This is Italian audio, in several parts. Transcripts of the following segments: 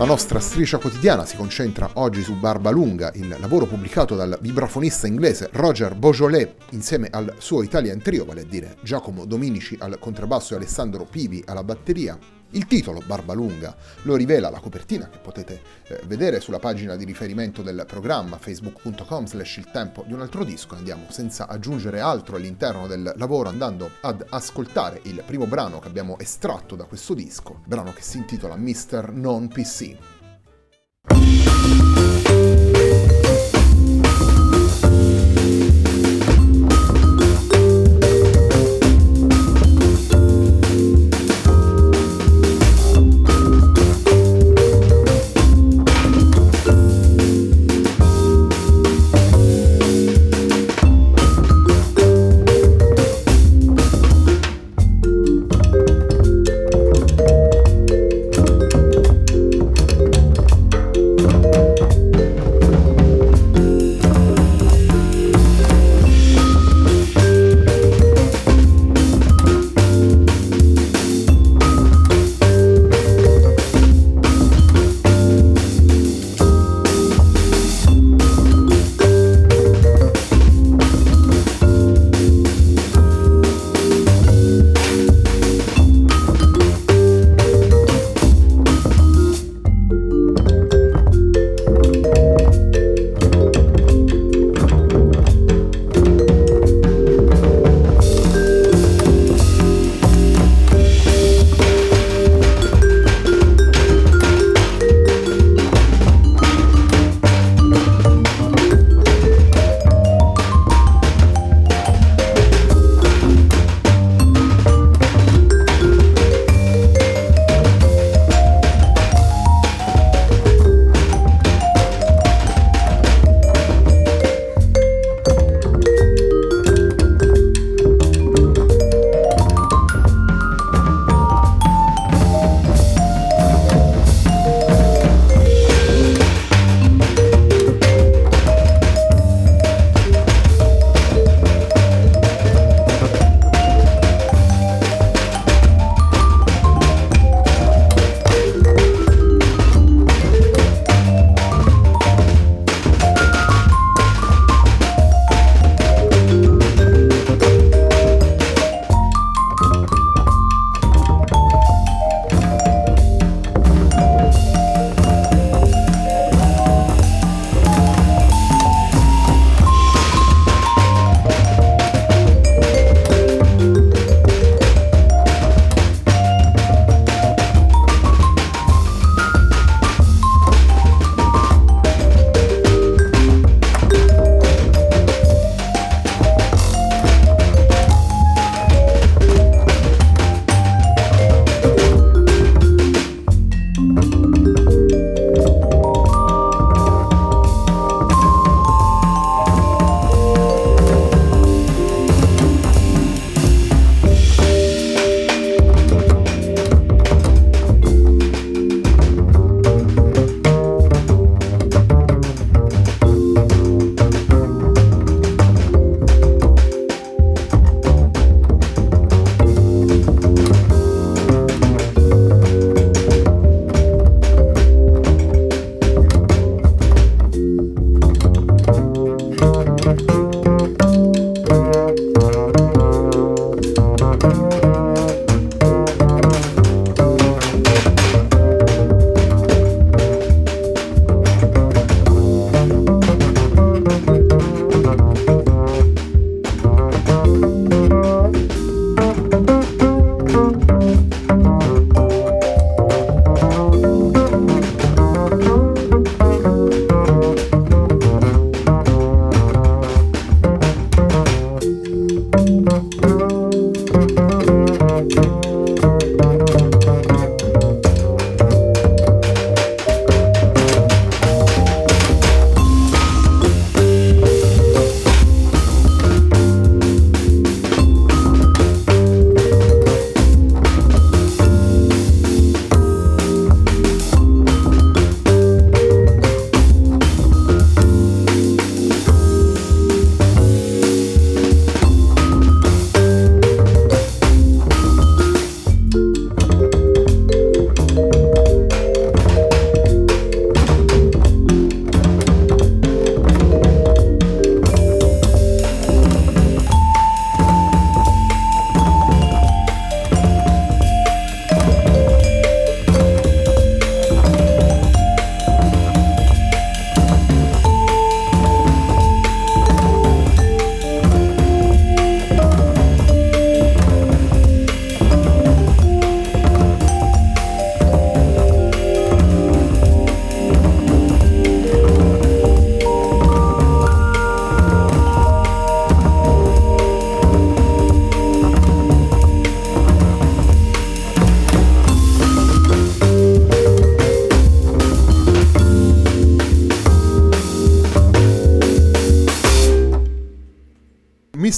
La nostra striscia quotidiana si concentra oggi su Barba Lunga, il lavoro pubblicato dal vibrafonista inglese Roger Beaujolais insieme al suo Italian Trio, vale a dire Giacomo Dominici al contrabbasso e Alessandro Pivi alla batteria. Il titolo, Barba Lunga, lo rivela la copertina che potete eh, vedere sulla pagina di riferimento del programma facebook.com slash il tempo di un altro disco. Andiamo senza aggiungere altro all'interno del lavoro andando ad ascoltare il primo brano che abbiamo estratto da questo disco, brano che si intitola Mr. Non PC.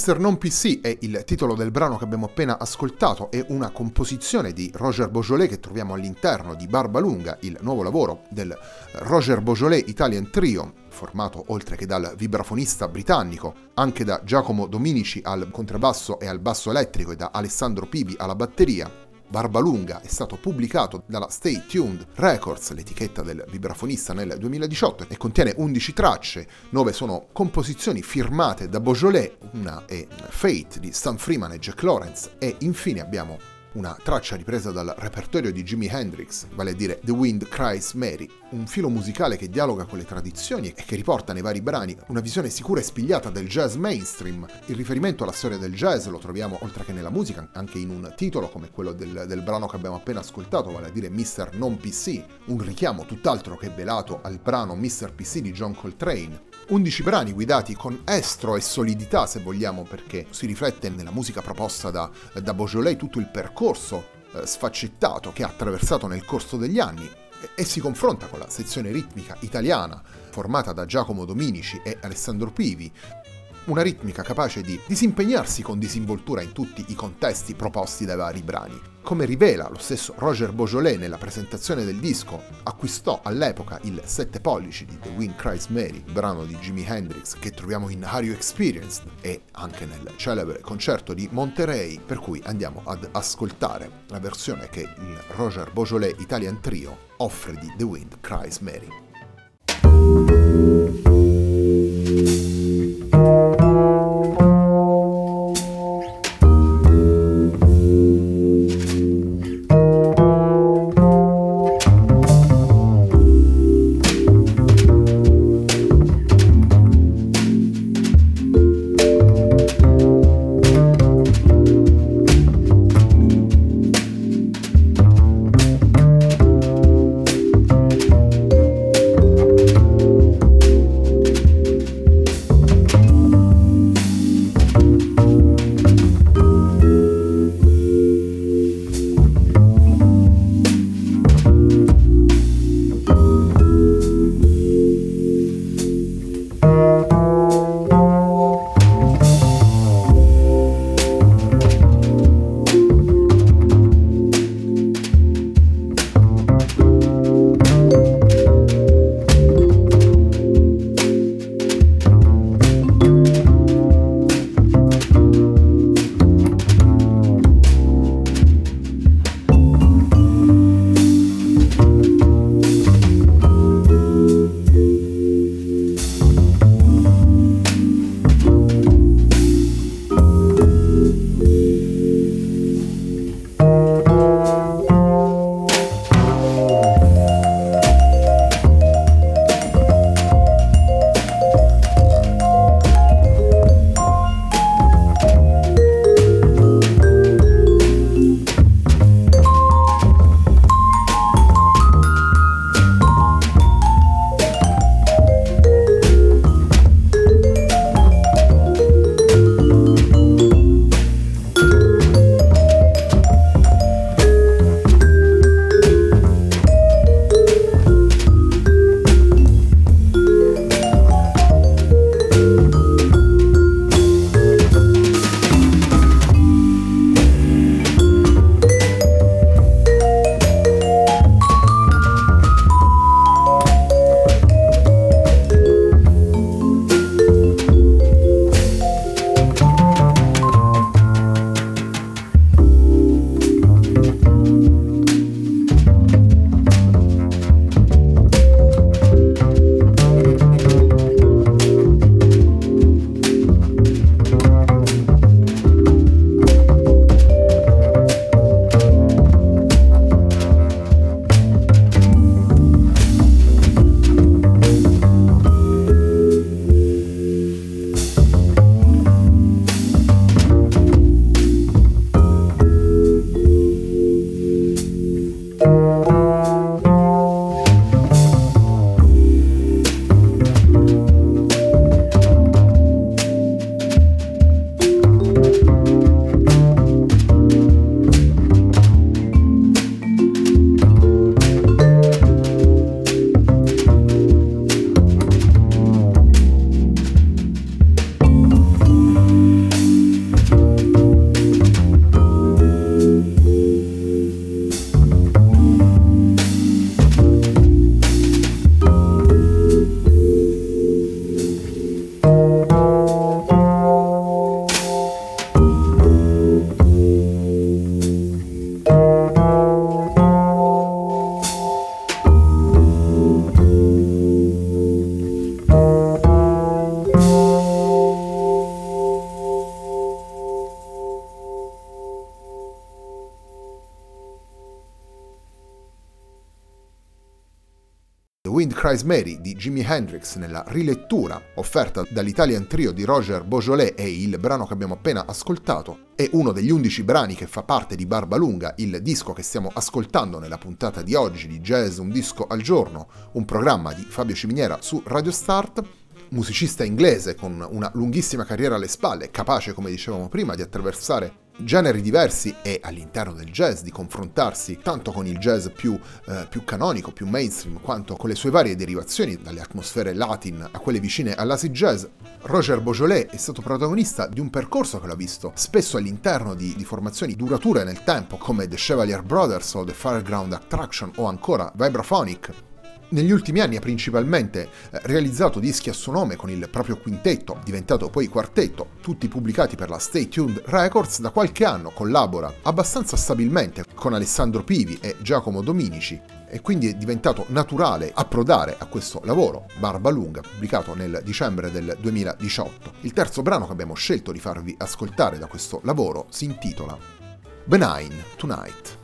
Mr. Non PC è il titolo del brano che abbiamo appena ascoltato, è una composizione di Roger Beaujolais che troviamo all'interno di Barba Lunga, il nuovo lavoro del Roger Beaujolais Italian Trio, formato oltre che dal vibrafonista britannico, anche da Giacomo Dominici al contrabbasso e al basso elettrico e da Alessandro Pibi alla batteria, Barbalunga è stato pubblicato dalla Stay Tuned Records, l'etichetta del vibrafonista nel 2018 e contiene 11 tracce, 9 sono composizioni firmate da Beaujolais, una è Fate di Stan Freeman e Jack Lawrence e infine abbiamo una traccia ripresa dal repertorio di Jimi Hendrix, vale a dire The Wind Cries Mary, un filo musicale che dialoga con le tradizioni e che riporta nei vari brani una visione sicura e spigliata del jazz mainstream. Il riferimento alla storia del jazz lo troviamo oltre che nella musica anche in un titolo come quello del, del brano che abbiamo appena ascoltato, vale a dire Mr. Non PC, un richiamo tutt'altro che velato al brano Mr. PC di John Coltrane. 11 brani guidati con estro e solidità, se vogliamo, perché si riflette nella musica proposta da, da Beaujolais tutto il percorso eh, sfaccettato che ha attraversato nel corso degli anni e, e si confronta con la sezione ritmica italiana formata da Giacomo Dominici e Alessandro Pivi, una ritmica capace di disimpegnarsi con disinvoltura in tutti i contesti proposti dai vari brani. Come rivela lo stesso Roger Beaujolais nella presentazione del disco, acquistò all'epoca il 7 pollici di The Wind Cries Mary, brano di Jimi Hendrix che troviamo in Are You Experienced e anche nel celebre concerto di Monterey, per cui andiamo ad ascoltare la versione che il Roger Beaujolais Italian Trio offre di The Wind Cries Mary. Wind Cries Mary di Jimi Hendrix nella rilettura offerta dall'Italian Trio di Roger Beaujolais e il brano che abbiamo appena ascoltato è uno degli undici brani che fa parte di Barba Lunga, il disco che stiamo ascoltando nella puntata di oggi di Jazz Un Disco al Giorno, un programma di Fabio Ciminiera su Radio Start musicista inglese con una lunghissima carriera alle spalle, capace, come dicevamo prima, di attraversare generi diversi e all'interno del jazz di confrontarsi tanto con il jazz più, eh, più, canonico, più mainstream, quanto con le sue varie derivazioni, dalle atmosfere latin a quelle vicine all'acid jazz, Roger Beaujolais è stato protagonista di un percorso che l'ha visto spesso all'interno di, di formazioni durature nel tempo come The Chevalier Brothers o The Fireground Attraction o ancora Vibraphonic, negli ultimi anni ha principalmente eh, realizzato dischi a suo nome con il proprio quintetto, diventato poi quartetto, tutti pubblicati per la Stay Tuned Records. Da qualche anno collabora abbastanza stabilmente con Alessandro Pivi e Giacomo Dominici e quindi è diventato naturale approdare a questo lavoro, Barba Lunga, pubblicato nel dicembre del 2018. Il terzo brano che abbiamo scelto di farvi ascoltare da questo lavoro si intitola Benign Tonight.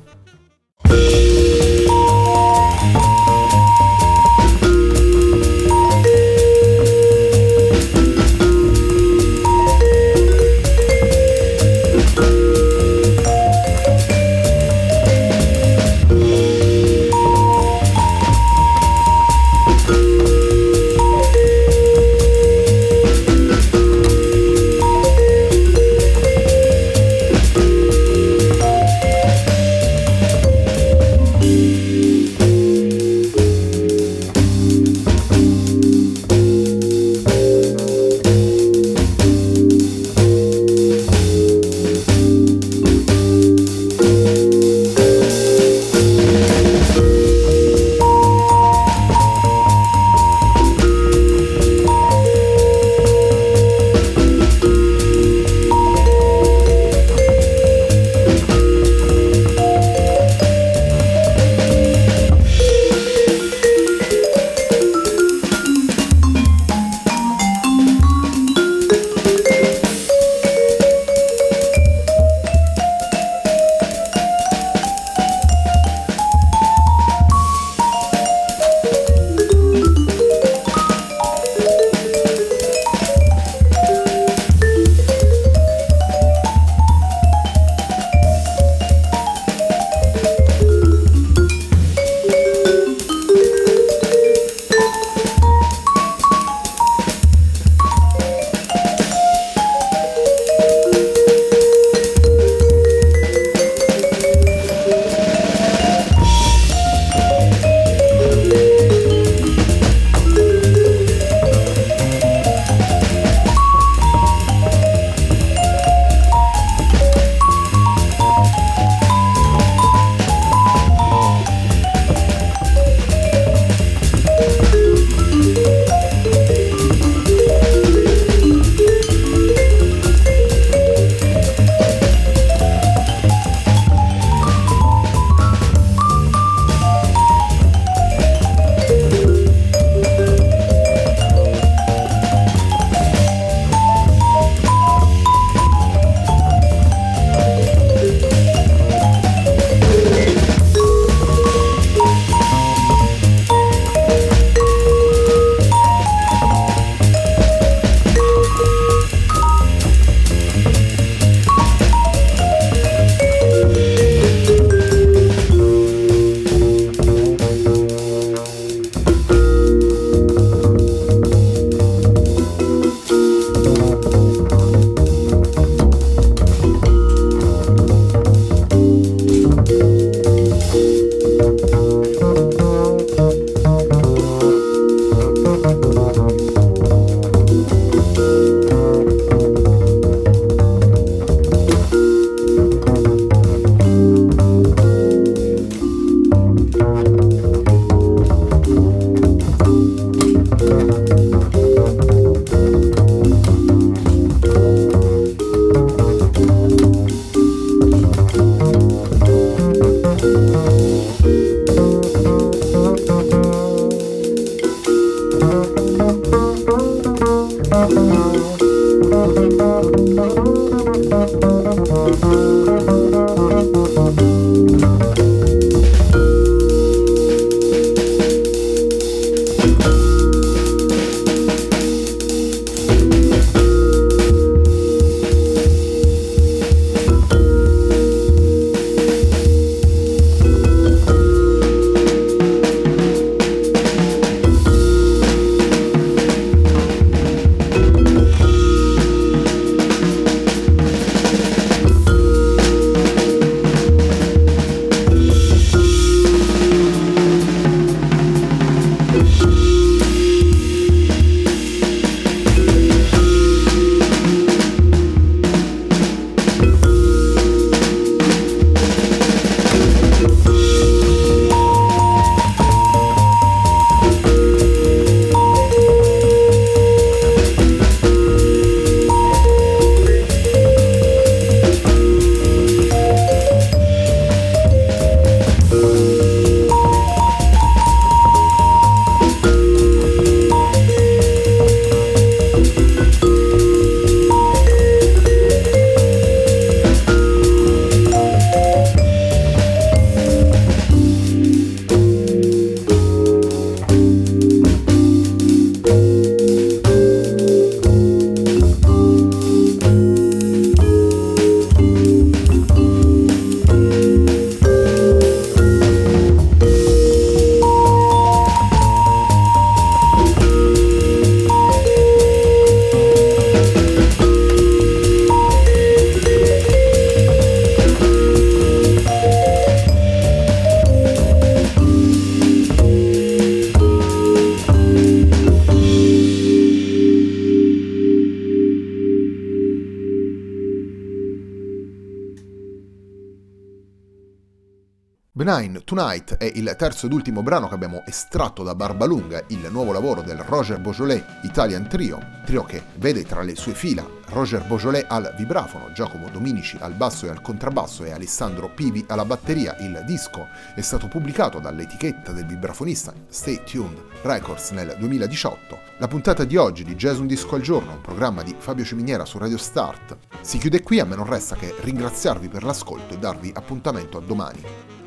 Tonight è il terzo ed ultimo brano che abbiamo estratto da Barbalunga, il nuovo lavoro del Roger Beaujolais Italian Trio, trio che vede tra le sue fila Roger Beaujolais al vibrafono, Giacomo Dominici al basso e al contrabbasso e Alessandro Pivi alla batteria. Il disco è stato pubblicato dall'etichetta del vibrafonista Stay Tuned Records nel 2018. La puntata di oggi di Jazz Un Disco al Giorno, un programma di Fabio Ciminiera su Radio Start, si chiude qui, a me non resta che ringraziarvi per l'ascolto e darvi appuntamento a domani.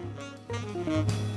Bye.